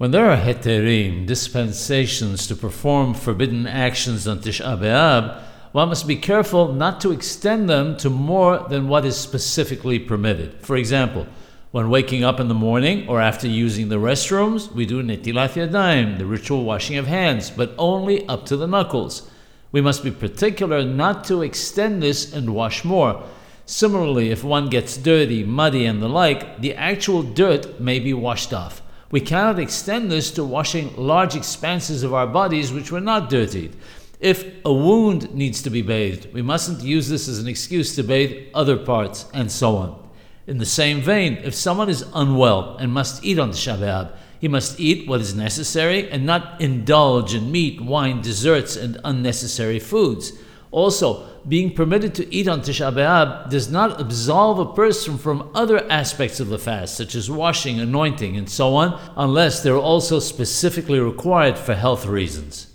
When there are heterim, dispensations to perform forbidden actions on Tisha B'Av, one must be careful not to extend them to more than what is specifically permitted. For example, when waking up in the morning or after using the restrooms, we do netilat yadayim, the ritual washing of hands, but only up to the knuckles. We must be particular not to extend this and wash more. Similarly, if one gets dirty, muddy, and the like, the actual dirt may be washed off. We cannot extend this to washing large expanses of our bodies which were not dirtied. If a wound needs to be bathed, we mustn't use this as an excuse to bathe other parts, and so on. In the same vein, if someone is unwell and must eat on the Shabbat, he must eat what is necessary and not indulge in meat, wine, desserts, and unnecessary foods. Also, being permitted to eat on Tisha B'Av does not absolve a person from other aspects of the fast, such as washing, anointing, and so on, unless they're also specifically required for health reasons.